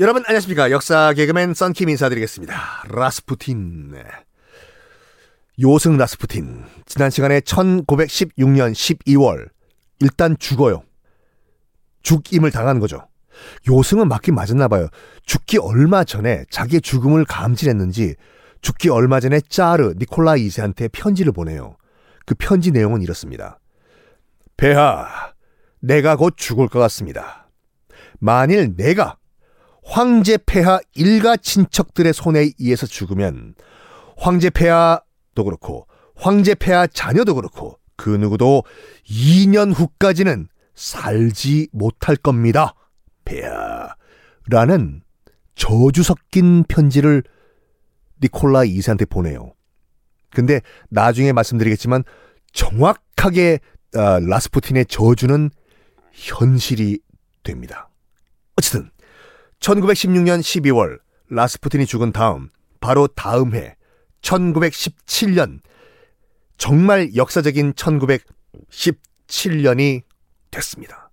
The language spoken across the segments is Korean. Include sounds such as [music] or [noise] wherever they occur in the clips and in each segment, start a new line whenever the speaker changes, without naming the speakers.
여러분 안녕하십니까? 역사 개그맨 썬킴 인사드리겠습니다. 라스푸틴. 요승 라스푸틴. 지난 시간에 1916년 12월 일단 죽어요. 죽임을 당한 거죠. 요승은 맞긴 맞았나 봐요. 죽기 얼마 전에 자기의 죽음을 감지했는지 죽기 얼마 전에 짜르 니콜라 2세한테 편지를 보내요. 그 편지 내용은 이렇습니다 폐하 내가 곧 죽을 것 같습니다 만일 내가 황제 폐하 일가 친척들의 손에 의해서 죽으면 황제 폐하도 그렇고 황제 폐하 자녀도 그렇고 그 누구도 2년 후까지는 살지 못할 겁니다. 폐하 라는 저주 섞인 편지를 니콜라 2세한테 보내요. 근데 나중에 말씀드리겠지만 정확하게 어, 라스푸틴의 저주는 현실이 됩니다. 어쨌든 1916년 12월 라스푸틴이 죽은 다음 바로 다음 해 1917년 정말 역사적인 1917년이 됐습니다.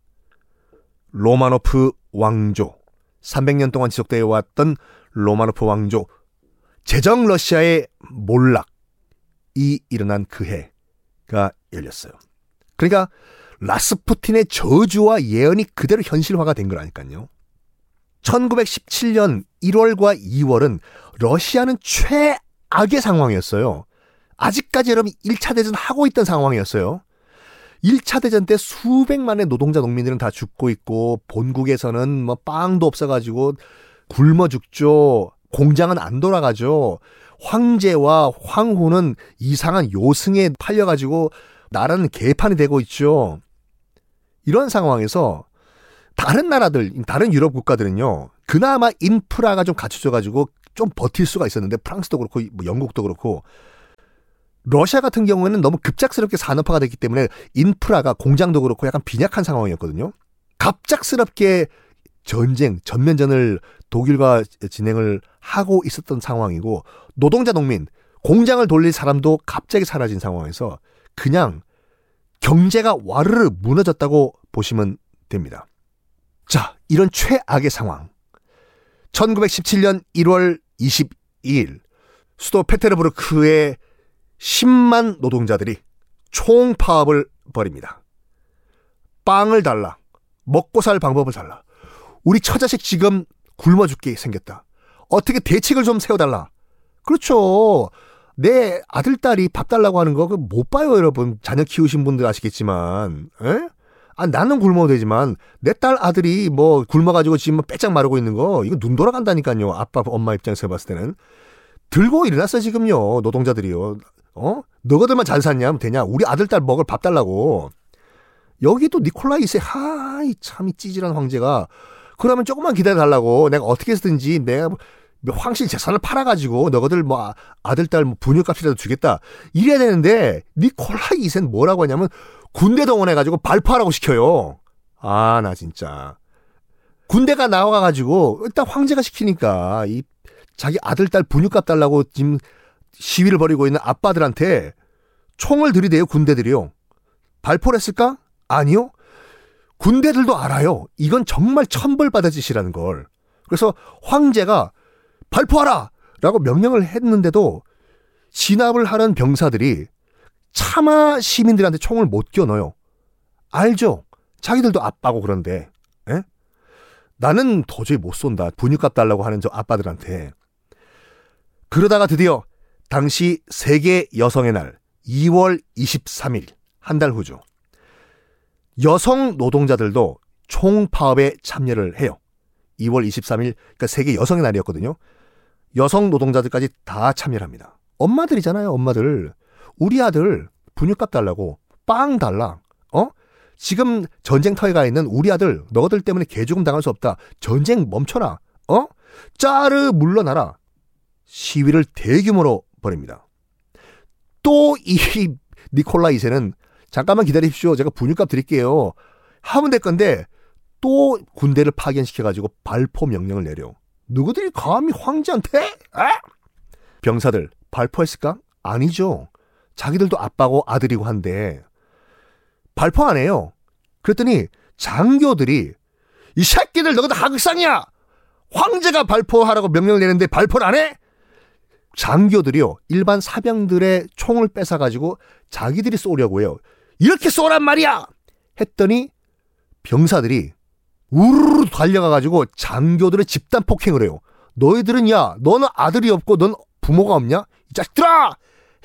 로마노프 왕조 300년 동안 지속되어 왔던 로마노프 왕조 제정 러시아의 몰락이 일어난 그 해가 열렸어요. 그러니까 라스푸틴의 저주와 예언이 그대로 현실화가 된 거라니까요. 1917년 1월과 2월은 러시아는 최악의 상황이었어요. 아직까지 여러분 1차 대전 하고 있던 상황이었어요. 1차 대전 때 수백만의 노동자 농민들은 다 죽고 있고 본국에서는 뭐 빵도 없어가지고 굶어 죽죠. 공장은 안 돌아가죠. 황제와 황후는 이상한 요승에 팔려가지고 나라는 개판이 되고 있죠. 이런 상황에서 다른 나라들, 다른 유럽 국가들은요, 그나마 인프라가 좀 갖춰져가지고 좀 버틸 수가 있었는데, 프랑스도 그렇고, 뭐 영국도 그렇고, 러시아 같은 경우에는 너무 급작스럽게 산업화가 됐기 때문에 인프라가 공장도 그렇고 약간 빈약한 상황이었거든요. 갑작스럽게 전쟁, 전면전을 독일과 진행을 하고 있었던 상황이고, 노동자 농민, 공장을 돌릴 사람도 갑자기 사라진 상황에서 그냥 경제가 와르르 무너졌다고 보시면 됩니다. 자, 이런 최악의 상황. 1917년 1월 22일 수도 페테르부르크의 10만 노동자들이 총파업을 벌입니다. 빵을 달라. 먹고 살 방법을 달라. 우리 처자식 지금 굶어 죽게 생겼다. 어떻게 대책을 좀 세워달라. 그렇죠. 내 아들, 딸이 밥 달라고 하는 거못 봐요, 여러분. 자녀 키우신 분들 아시겠지만. 에? 아, 나는 굶어도 되지만 내 딸 아들이 뭐 굶어가지고 지금 뭐 빼짝 마르고 있는 거 이거 눈 돌아간다니까요. 아빠 엄마 입장에서 봤을 때는 들고 일어났어 지금요 노동자들이요. 어 너희들만 잘 샀냐 되냐? 우리 아들 딸 먹을 밥 달라고. 여기도 니콜라이세 하이 참이 찌질한 황제가 그러면 조금만 기다려 달라고 내가 어떻게 해서든지 내가 황실 재산을 팔아가지고 너희들 뭐 아들 딸 뭐 분유값이라도 주겠다 이래야 되는데 니콜라 이센 뭐라고 하냐면 군대 동원해가지고 발포하라고 시켜요. 아, 나 진짜. 군대가 나와가지고 일단 황제가 시키니까 이 자기 아들, 딸 분유값 달라고 지금 시위를 벌이고 있는 아빠들한테 총을 들이대요, 군대들이요. 발포를 했을까? 아니요. 군대들도 알아요. 이건 정말 천벌받아 짓이라는 걸. 그래서 황제가 발포하라! 라고 명령을 했는데도 진압을 하는 병사들이 차마 시민들한테 총을 못 겨넣어요. 알죠? 자기들도 아빠고 그런데. 에? 나는 도저히 못 쏜다. 분유값 달라고 하는 저 아빠들한테. 그러다가 드디어 당시 세계 여성의 날 2월 23일 한 달 후죠. 여성 노동자들도 총파업에 참여를 해요. 2월 23일 그러니까 세계 여성의 날이었거든요. 여성 노동자들까지 다 참여를 합니다. 엄마들이잖아요, 엄마들. 우리 아들 분유값 달라고 빵 달라. 어? 지금 전쟁터에 가 있는 우리 아들 너희들 때문에 개죽음 당할 수 없다. 전쟁 멈춰라. 어? 짜르 물러나라. 시위를 대규모로 벌입니다. 또 이 [laughs] 니콜라 2세는 잠깐만 기다리십시오. 제가 분유값 드릴게요. 하면 될 건데 또 군대를 파견시켜가지고 발포 명령을 내려. 누구들이 감히 황제한테? 에? 병사들 발포했을까? 아니죠. 자기들도 아빠고 아들이고 한데 발포 안 해요. 그랬더니 장교들이 이 새끼들 너희들 하극상이야! 황제가 발포하라고 명령을 내는데 발포를 안 해? 장교들이요 일반 사병들의 총을 뺏어 가지고 자기들이 쏘려고 해요. 이렇게 쏘란 말이야! 했더니 병사들이 우르르 달려가가지고 장교들의 집단 폭행을 해요. 너희들은 야 너는 아들이 없고 넌 부모가 없냐? 이 자식들아!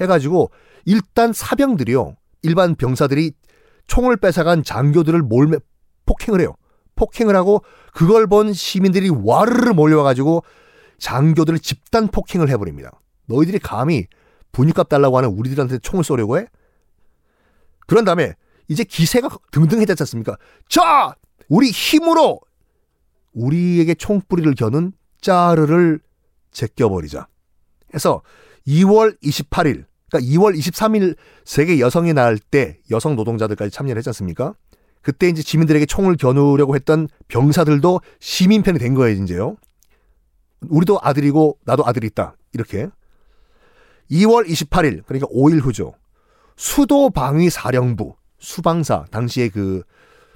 해가지고 일단 사병들이요 일반 병사들이 총을 뺏어간 장교들을 몰매 폭행을 해요. 폭행을 하고 그걸 본 시민들이 와르르 몰려와가지고 장교들을 집단 폭행을 해버립니다. 너희들이 감히 분유값 달라고 하는 우리들한테 총을 쏘려고 해? 그런 다음에 이제 기세가 등등해졌지 않습니까? 자! 우리 힘으로 우리에게 총뿌리를 겨눈 짜르를 제껴버리자. 해서 2월 28일, 그러니까 2월 23일 세계 여성의 날 때 여성 노동자들까지 참여를 했지 않습니까? 그때 이제 지민들에게 총을 겨누려고 했던 병사들도 시민 편이 된 거예요, 이제요. 우리도 아들이고 나도 아들이 있다. 이렇게. 2월 28일, 그러니까 5일 후죠. 수도 방위 사령부, 수방사, 당시에 그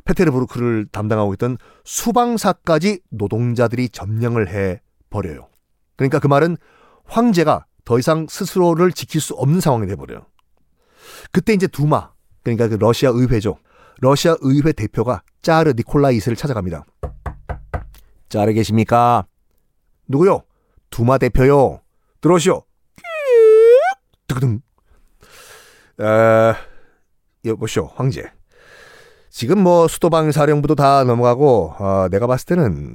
페테르부르크를 담당하고 있던 수방사까지 노동자들이 점령을 해 버려요. 그러니까 그 말은 황제가 더 이상 스스로를 지킬 수 없는 상황이 돼 버려요. 그때 이제 두마, 그러니까 그 러시아 의회죠. 러시아 의회 대표가 짜르 니콜라 2세를 찾아갑니다. 짜르 계십니까? 누구요? 두마 대표요. 들어오시오. 뜨거등. 에, 여보시오, 황제. 지금 뭐 수도방 사령부도 다 넘어가고 어, 내가 봤을 때는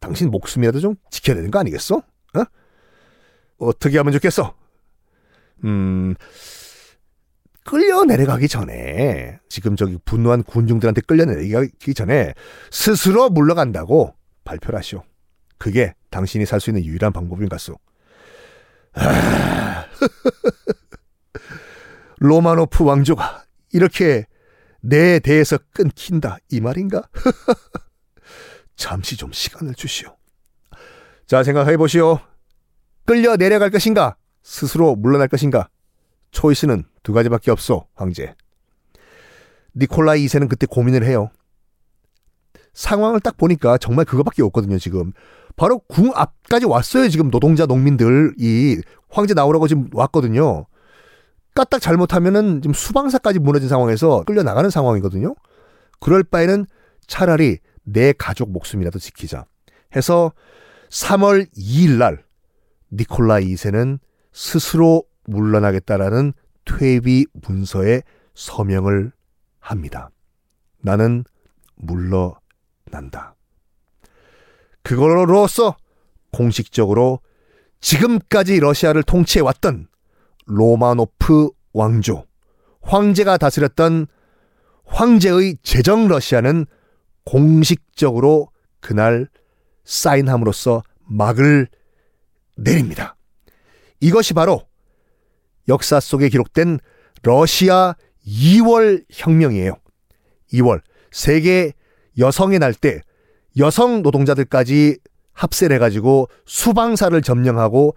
당신 목숨이라도 좀 지켜야 되는 거 아니겠어? 어? 어떻게 하면 좋겠어? 음, 끌려 내려가기 전에 지금 저기 분노한 군중들한테 끌려 내려가기 전에 스스로 물러간다고 발표를 하시오. 그게 당신이 살 수 있는 유일한 방법인 것소. 아... [laughs] 로마노프 왕조가 이렇게 내 대해서 끊긴다 이 말인가? [laughs] 잠시 좀 시간을 주시오. 자 생각해 보시오. 끌려 내려갈 것인가? 스스로 물러날 것인가? 초이스는 두 가지밖에 없어, 황제. 니콜라이 2세는 그때 고민을 해요. 상황을 딱 보니까 정말 그거밖에 없거든요, 지금. 바로 궁 앞까지 왔어요, 지금 노동자 농민들이 황제 나오라고 지금 왔거든요. 까딱 잘못하면은 지금 수방사까지 무너진 상황에서 끌려 나가는 상황이거든요. 그럴 바에는 차라리 내 가족 목숨이라도 지키자. 해서 3월 2일 날 니콜라 2세는 스스로 물러나겠다라는 퇴비 문서에 서명을 합니다. 나는 물러난다. 그걸로써 공식적으로 지금까지 러시아를 통치해왔던 로마노프 왕조, 황제가 다스렸던 황제의 제정 러시아는 공식적으로 그날 사인함으로써 막을 내립니다. 이것이 바로 역사 속에 기록된 러시아 2월 혁명이에요. 2월 세계 여성의 날 때 여성 노동자들까지 합세를 해가지고 수방사를 점령하고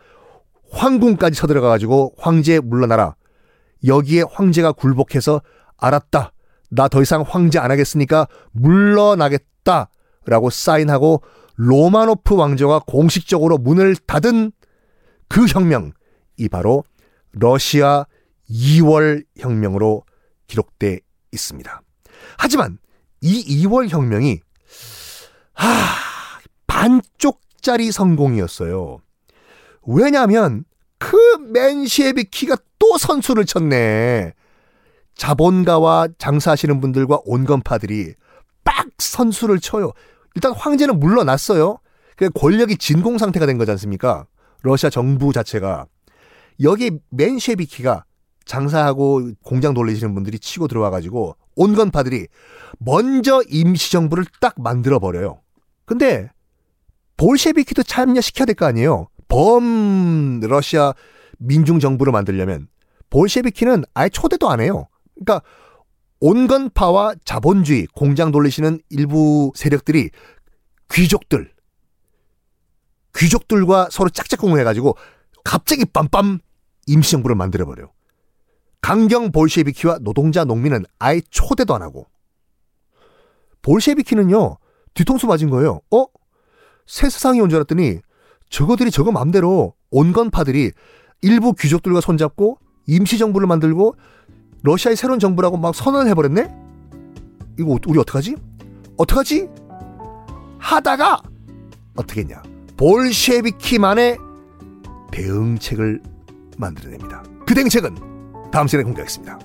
황궁까지 쳐들어가 가지고 황제 물러나라. 여기에 황제가 굴복해서 알았다. 나 더 이상 황제 안 하겠으니까 물러나겠다. 라고 사인하고 로마노프 왕조가 공식적으로 문을 닫은 그 혁명. 이 바로 러시아 2월 혁명으로 기록돼 있습니다. 하지만 이 2월 혁명이 하, 반쪽짜리 성공이었어요. 왜냐하면 그 맨시에비키가 또 선수를 쳤네. 자본가와 장사하시는 분들과 온건파들이 빡 선수를 쳐요. 일단 황제는 물러났어요. 그 권력이 진공 상태가 된 거지 않습니까? 러시아 정부 자체가 여기 맨쉐비키가 장사하고 공장 돌리시는 분들이 치고 들어와 가지고 온건파들이 먼저 임시 정부를 딱 만들어 버려요. 근데 볼셰비키도 참여시켜야 될 거 아니에요. 범 러시아 민중 정부를 만들려면 볼셰비키는 아예 초대도 안 해요. 그러니까 온건파와 자본주의 공장 돌리시는 일부 세력들이 귀족들 귀족들과 서로 짝짝꿍을 해가지고 갑자기 빰빰 임시정부를 만들어버려요. 강경 볼셰비키와 노동자 농민은 아예 초대도 안 하고 볼셰비키는요, 뒤통수 맞은 거예요. 어? 새 세상이 온 줄 알았더니 저거들이 저거 맘대로 온건파들이 일부 귀족들과 손잡고 임시정부를 만들고 러시아의 새로운 정부라고 막 선언을 해버렸네? 이거 우리 어떡하지? 어떡하지? 하다가 어떻게 했냐? 볼셰비키만의 대응책을 만들어냅니다. 그 대응책은 다음 시간에 공개하겠습니다.